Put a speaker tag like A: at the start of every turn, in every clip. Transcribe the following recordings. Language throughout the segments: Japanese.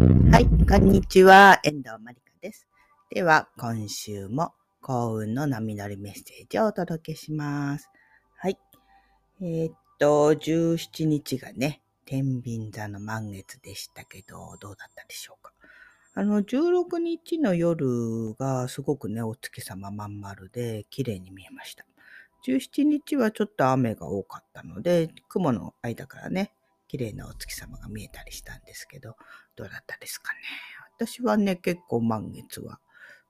A: はい、こんにちは。遠藤まりかです。では、今週も幸運の波乗りメッセージをお届けします。はい。えーっと、17日がね、天秤座の満月でしたけど、どうだったでしょうか？あの、16日の夜がすごくね、お月様まん丸で綺麗に見えました。17日はちょっと雨が多かったので、雲の間からね、綺麗なお月様が見えたりしたんですけど、どうだったですかね？私はね、結構満月は、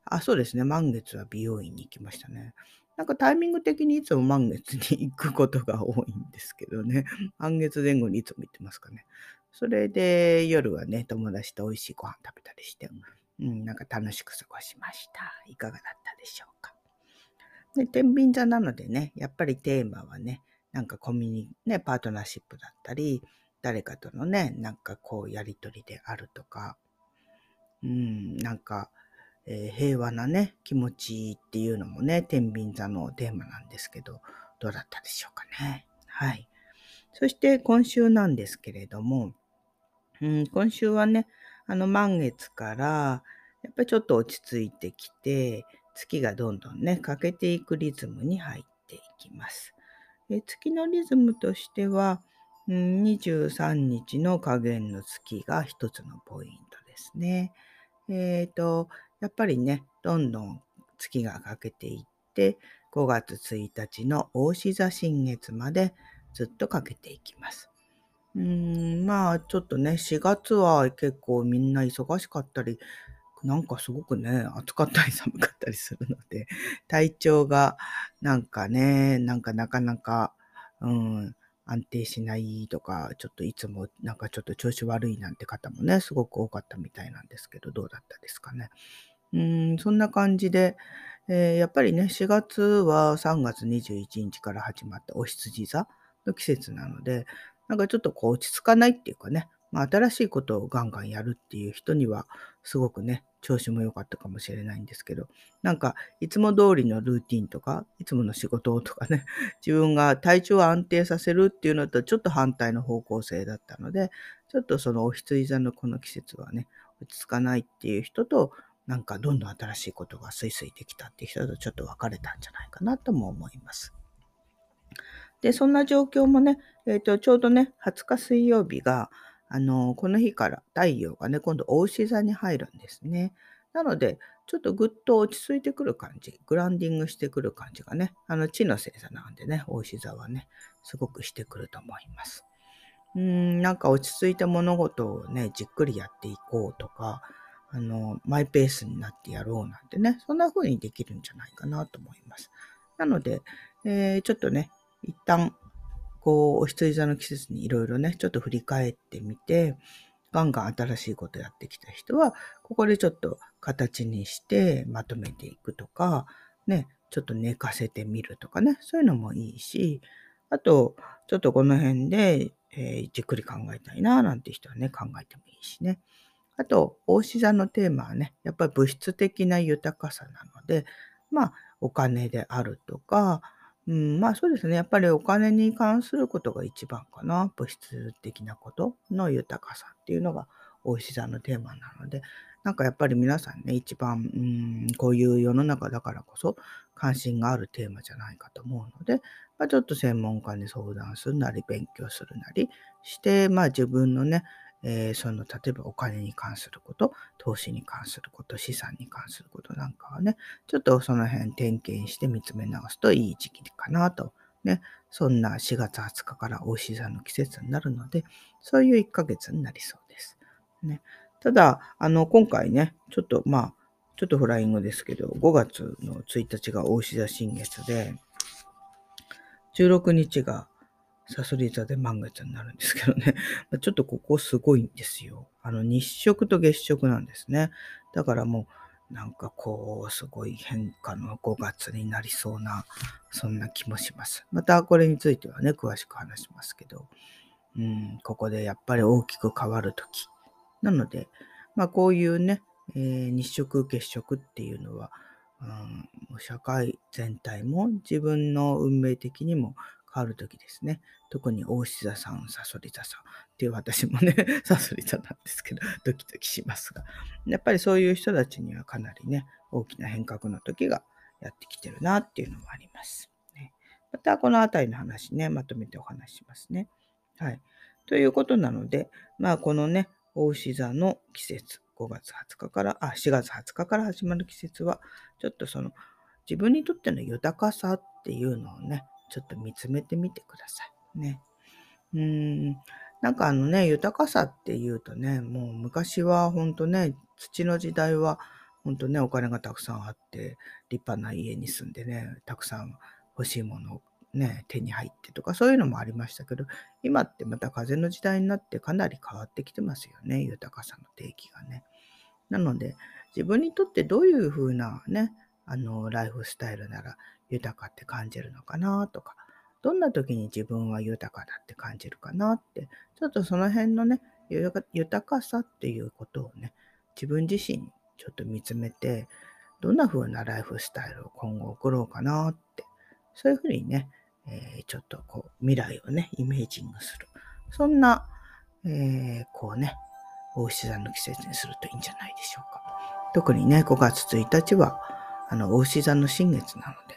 A: あ、そうですね、満月は美容院に行きましたね。なんかタイミング的にいつも満月に行くことが多いんですけどね。満月前後にいつも行ってますかね。それで夜はね、友達と美味しいご飯食べたりして、うん、なんか楽しく過ごしました。いかがだったでしょうか？で、天秤座なのでね、やっぱりテーマはね、なんかコミュニ、ね、パートナーシップだったり、誰かとのね、なんかこうやりとりであるとか、うん、なんか、えー平和なね、気持ちっていうのもね、天秤座のテーマなんですけど、どうだったでしょうかね。はい。そして今週なんですけれども、うん、今週はね、あの満月から、やっぱりちょっと落ち着いてきて、月がどんどんね、欠けていくリズムに入っていきます。で月のリズムとしては、23日の加減の月が一つのポイントですね。えっ、と、やっぱりね、どんどん月が欠けていって、5月1日の大志座新月までずっとかけていきます。うーん、まあちょっとね、4月は結構みんな忙しかったり、なんかすごくね、暑かったり寒かったりするので、体調がなんかね、なんかなかなか、うん、安定しないとか、ちょっといつもなんかちょっと調子悪いなんて方もね、すごく多かったみたいなんですけど、どうだったですかね。うん、そんな感じで、えーやっぱりね、4月は3月21日から始まったお羊座の季節なので、なんかちょっとこう落ち着かないっていうかね、まあ、新しいことをガンガンやるっていう人には、すごくね、調子も良かったかもしれないんですけど、なんかいつも通りのルーティンとか、いつもの仕事とかね、自分が体調を安定させるっていうのとちょっと反対の方向性だったので、ちょっとそのお羊座のこの季節はね、落ち着かないっていう人と、なんかどんどん新しいことがスイスイできたっていう人とちょっと分かれたんじゃないかなとも思います。で、そんな状況もね、えっ、と、ちょうどね、20日水曜日が、あの、この日から太陽がね、今度、大牛座に入るんですね。なので、ちょっとぐっと落ち着いてくる感じ、グランディングしてくる感じがね、あの、地の星座なんでね、大牛座はね、すごくしてくると思います。うーん、なんか落ち着いた物事をね、じっくりやっていこうとか、あの、マイペースになってやろうなんてね、そんな風にできるんじゃないかなと思います。なので、えーちょっとね、一旦、こう、お羊座の季節にいろいろね、ちょっと振り返ってみて、ガンガン新しいことやってきた人は、ここでちょっと形にしてまとめていくとか、ね、ちょっと寝かせてみるとかね、そういうのもいいし、あと、ちょっとこの辺で、えーじっくり考えたいな、なんて人はね、考えてもいいしね。あと、大志座のテーマはね、やっぱり物質的な豊かさなので、まあ、お金であるとか、うん、まあそうですね。やっぱりお金に関することが一番かな。物質的なことの豊かさっていうのが大志座のテーマなので、なんかやっぱり皆さんね、一番、うん、こういう世の中だからこそ関心があるテーマじゃないかと思うので、まあ、ちょっと専門家に相談するなり、勉強するなりして、まあ自分のね、えーその、例えばお金に関すること、投資に関すること、資産に関することなんかはね、ちょっとその辺点検して見つめ直すといい時期かなと。ね、そんな4月20日から大志座の季節になるので、そういう1ヶ月になりそうです。ね、ただ、あの、今回ね、ちょっとまあ、ちょっとフライングですけど、5月の1日が大志座新月で、16日がサソリ座で満月になるんですけどね。ちょっとここすごいんですよ。あの、日食と月食なんですね。だからもう、なんかこう、すごい変化の5月になりそうな、そんな気もします。またこれについてはね、詳しく話しますけど、うん、ここでやっぱり大きく変わるとき。なので、まあこういうね、えー日食、月食っていうのは、うん、社会全体も自分の運命的にも変わるときですね。特に大志座さん、さそり座さんっていう私もね、サソリ座なんですけど、ドキドキしますが、やっぱりそういう人たちにはかなりね、大きな変革の時がやってきてるなっていうのもあります。ね、またこの辺りの話ね、まとめてお話しますね。はい。ということなので、まあこのね、大牛座の季節、5月20日から、あ、4月20日から始まる季節は、ちょっとその自分にとっての豊かさっていうのをね、ちょっと見つめてみてください。ね。うーん。なんかあのね、豊かさっていうとね、もう昔はほんとね、土の時代はほんとね、お金がたくさんあって、立派な家に住んでね、たくさん欲しいものをね、手に入ってとか、そういうのもありましたけど、今ってまた風の時代になってかなり変わってきてますよね、豊かさの定義がね。なので、自分にとってどういうふうなね、あの、ライフスタイルなら豊かって感じるのかなとか、どんな時に自分は豊かだって感じるかなって、ちょっとその辺のね、豊かさっていうことをね、自分自身ちょっと見つめて、どんな風なライフスタイルを今後送ろうかなって、そういうふうにね、えー、ちょっとこう未来をね、イメージングする。そんな、えー、こうね、大牛座の季節にするといいんじゃないでしょうか。特にね、5月1日は、あの、大牛座の新月なので、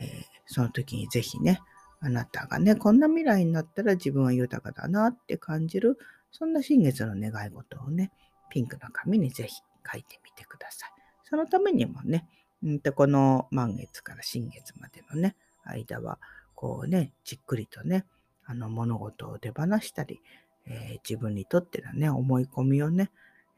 A: えー、その時にぜひね、あなたがね、こんな未来になったら自分は豊かだなって感じる、そんな新月の願い事をね、ピンクの紙にぜひ書いてみてください。そのためにもね、んとこの満月から新月までのね、間は、こうね、じっくりとね、あの物事を手放したり、えー、自分にとってのね、思い込みをね、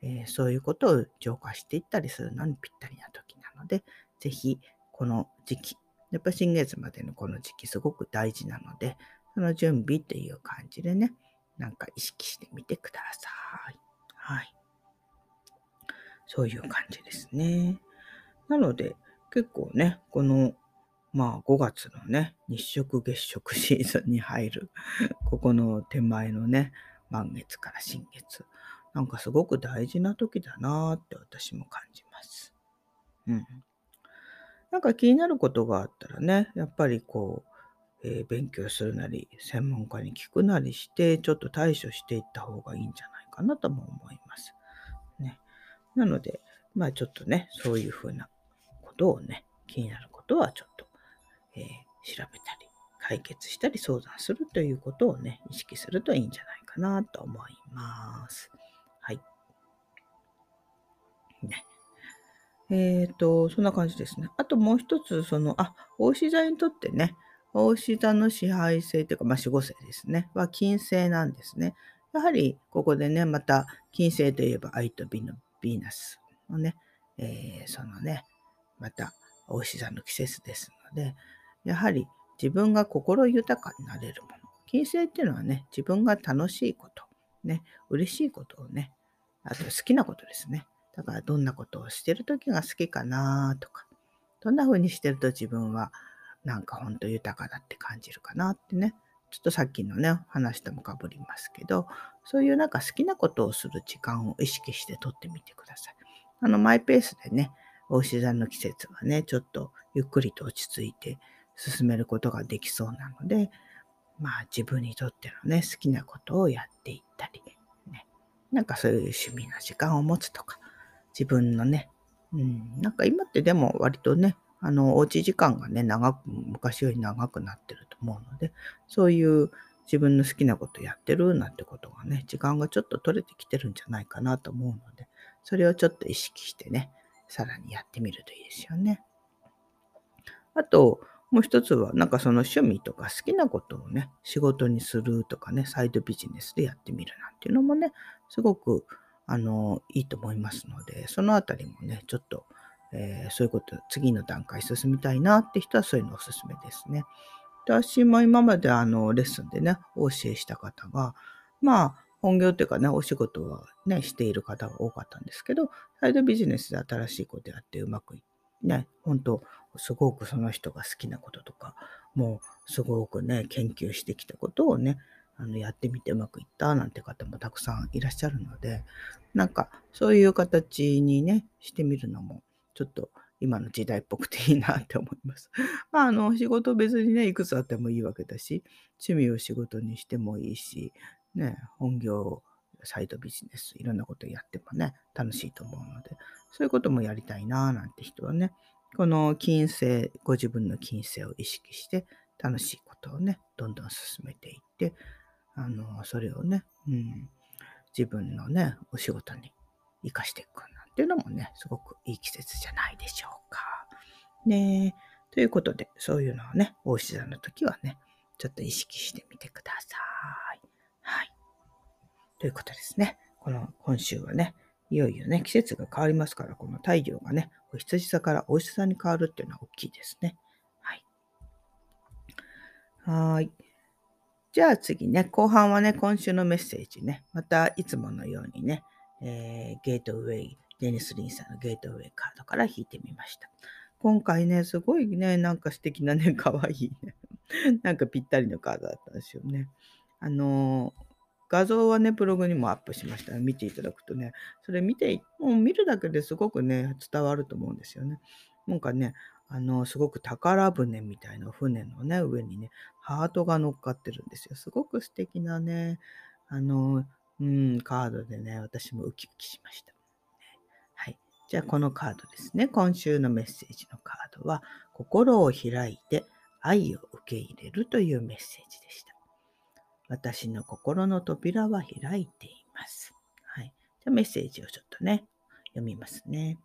A: えー、そういうことを浄化していったりするのにぴったりな時なので、ぜひこの時期、やっぱ新月までのこの時期すごく大事なので、その準備っていう感じでね、なんか意識してみてください。はい。そういう感じですね。なので、結構ね、この、まあ5月のね、日食月食シーズンに入る、ここの手前のね、満月から新月。なんかすごく大事な時だなーって私も感じます。うん。なんか気になることがあったらね、やっぱりこう、えー、勉強するなり、専門家に聞くなりして、ちょっと対処していった方がいいんじゃないかなとも思います。ね。なので、まあちょっとね、そういうふうなことをね、気になることはちょっと、えー、調べたり、解決したり相談するということをね、意識するといいんじゃないかなと思います。はい。ね。えっ、ー、と、そんな感じですね。あともう一つ、その、あ、大牛座にとってね、大牛座の支配性というか、まあ、守護星ですね、は金星なんですね。やはり、ここでね、また、金星といえば愛と美のヴィーナスのね、えー、そのね、また、大牛座の季節ですので、やはり自分が心豊かになれるもの。金星っていうのはね、自分が楽しいこと、ね、嬉しいことをね、あと好きなことですね。だからどんなことをしてる時が好きかなとか、どんな風にしてると自分はなんかほんと豊かだって感じるかなってね、ちょっとさっきのね、話ともかぶりますけど、そういうなんか好きなことをする時間を意識してとってみてください。あの、マイペースでね、大自然の季節はね、ちょっとゆっくりと落ち着いて進めることができそうなので、まあ自分にとってのね、好きなことをやっていったり、ね、なんかそういう趣味の時間を持つとか、自分のね、うん、なんか今ってでも割とね、あの、おうち時間がね、長く、昔より長くなってると思うので、そういう自分の好きなことやってるなんてことがね、時間がちょっと取れてきてるんじゃないかなと思うので、それをちょっと意識してね、さらにやってみるといいですよね。あと、もう一つは、なんかその趣味とか好きなことをね、仕事にするとかね、サイドビジネスでやってみるなんていうのもね、すごくあの、いいと思いますので、そのあたりもね、ちょっと、えー、そういうこと、次の段階進みたいなって人はそういうのおすすめですね。私も今まであの、レッスンでね、お教えした方が、まあ、本業っていうかね、お仕事はね、している方が多かったんですけど、サイドビジネスで新しいことやってうまくいね、本当すごくその人が好きなこととか、もうすごくね、研究してきたことをね、あのやってみてうまくいったなんて方もたくさんいらっしゃるので、なんかそういう形にね、してみるのも、ちょっと今の時代っぽくていいなって思います。まあ、あの、仕事別にね、いくつあってもいいわけだし、趣味を仕事にしてもいいし、ね、本業、サイドビジネス、いろんなことやってもね、楽しいと思うので、そういうこともやりたいななんて人はね、この金星、ご自分の金星を意識して、楽しいことをね、どんどん進めていって、あの、それをね、うん、自分のね、お仕事に活かしていくなんていうのもね、すごくいい季節じゃないでしょうか。ねということで、そういうのをね、大志座の時はね、ちょっと意識してみてください。はい。ということですね。この今週はね、いよいよね、季節が変わりますから、この太陽がね、お羊座からお牛座に変わるっていうのは大きいですね。はい。はい。じゃあ次ね、後半はね、今週のメッセージね、またいつものようにね、えー、ゲートウェイ、デニス・リンさんのゲートウェイカードから引いてみました。今回ね、すごいね、なんか素敵なね、可愛いね、なんかぴったりのカードだったんですよね。あのー、画像はね、ブログにもアップしました。見ていただくとね、それ見て、もう見るだけですごくね、伝わると思うんですよね。なんかね、あの、すごく宝船みたいな船のね、上にね、ハートが乗っかってるんですよ。すごく素敵なね、あの、うん、カードでね、私もウキウキしました。はい。じゃあ、このカードですね。今週のメッセージのカードは、心を開いて愛を受け入れるというメッセージでした。私の心の扉は開いています。はい。じゃあメッセージをちょっとね、読みますね。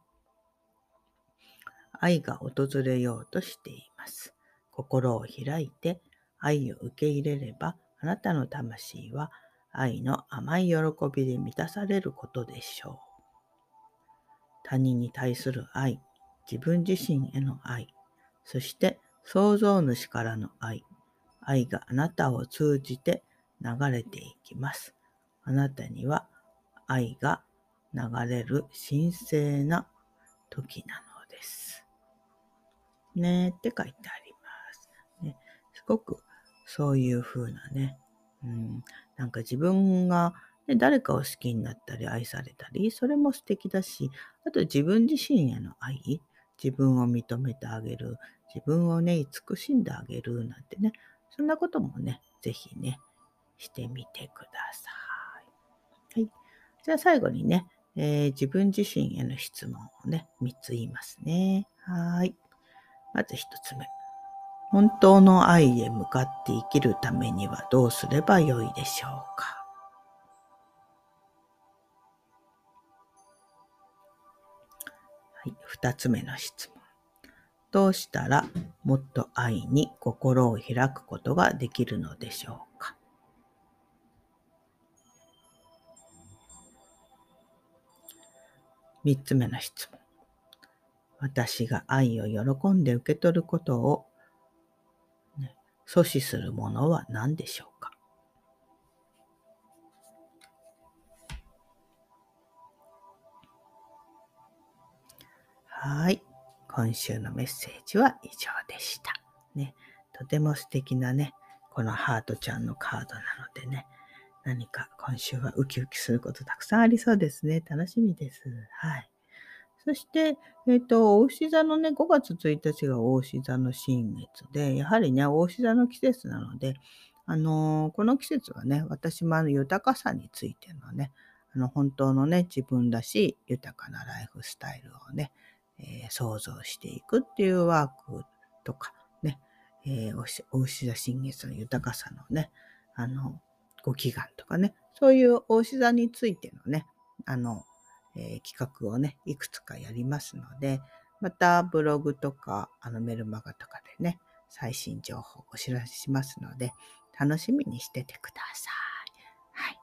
A: 愛が訪れようとしています。心を開いて愛を受け入れれば、あなたの魂は愛の甘い喜びで満たされることでしょう。他人に対する愛、自分自身への愛、そして創造主からの愛、愛があなたを通じて流れていきます。あなたには愛が流れる神聖な時なの。ねって書いてあります。ね、すごくそういう風なね、うん、なんか自分が、ね、誰かを好きになったり愛されたり、それも素敵だし、あと自分自身への愛、自分を認めてあげる、自分をね、慈しんであげるなんてね、そんなこともね、ぜひね、してみてください。はい。じゃあ最後にね、えー、自分自身への質問をね、3つ言いますね。はい。まず1つ目。本当の愛へ向かって生きるためにはどうすればよいでしょうかはい、二つ目の質問。どうしたらもっと愛に心を開くことができるのでしょうか三つ目の質問。私が愛を喜んで受け取ることを、ね、阻止するものは何でしょうか？はい。今週のメッセージは以上でした。ね。とても素敵なね、このハートちゃんのカードなのでね、何か今週はウキウキすることたくさんありそうですね。楽しみです。はい。そして、えっ、ー、と、大牛座のね、5月1日が大牛座の新月で、やはりね、大牛座の季節なので、あのー、この季節はね、私もあの豊かさについてのね、あの本当のね、自分らしい豊かなライフスタイルをね、えー、想像していくっていうワークとかね、えー、お牛座新月の豊かさのね、あの、ご祈願とかね、そういうお牛座についてのね、あの、えー、企画をね、いくつかやりますので、またブログとか、あのメルマガとかでね、最新情報をお知らせしますので、楽しみにしててください。はい。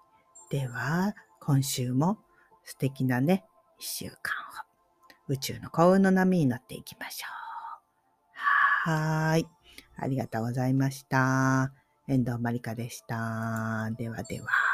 A: では、今週も素敵なね、一週間を宇宙の幸運の波に乗っていきましょう。はーい。ありがとうございました。遠藤まりかでした。ではでは。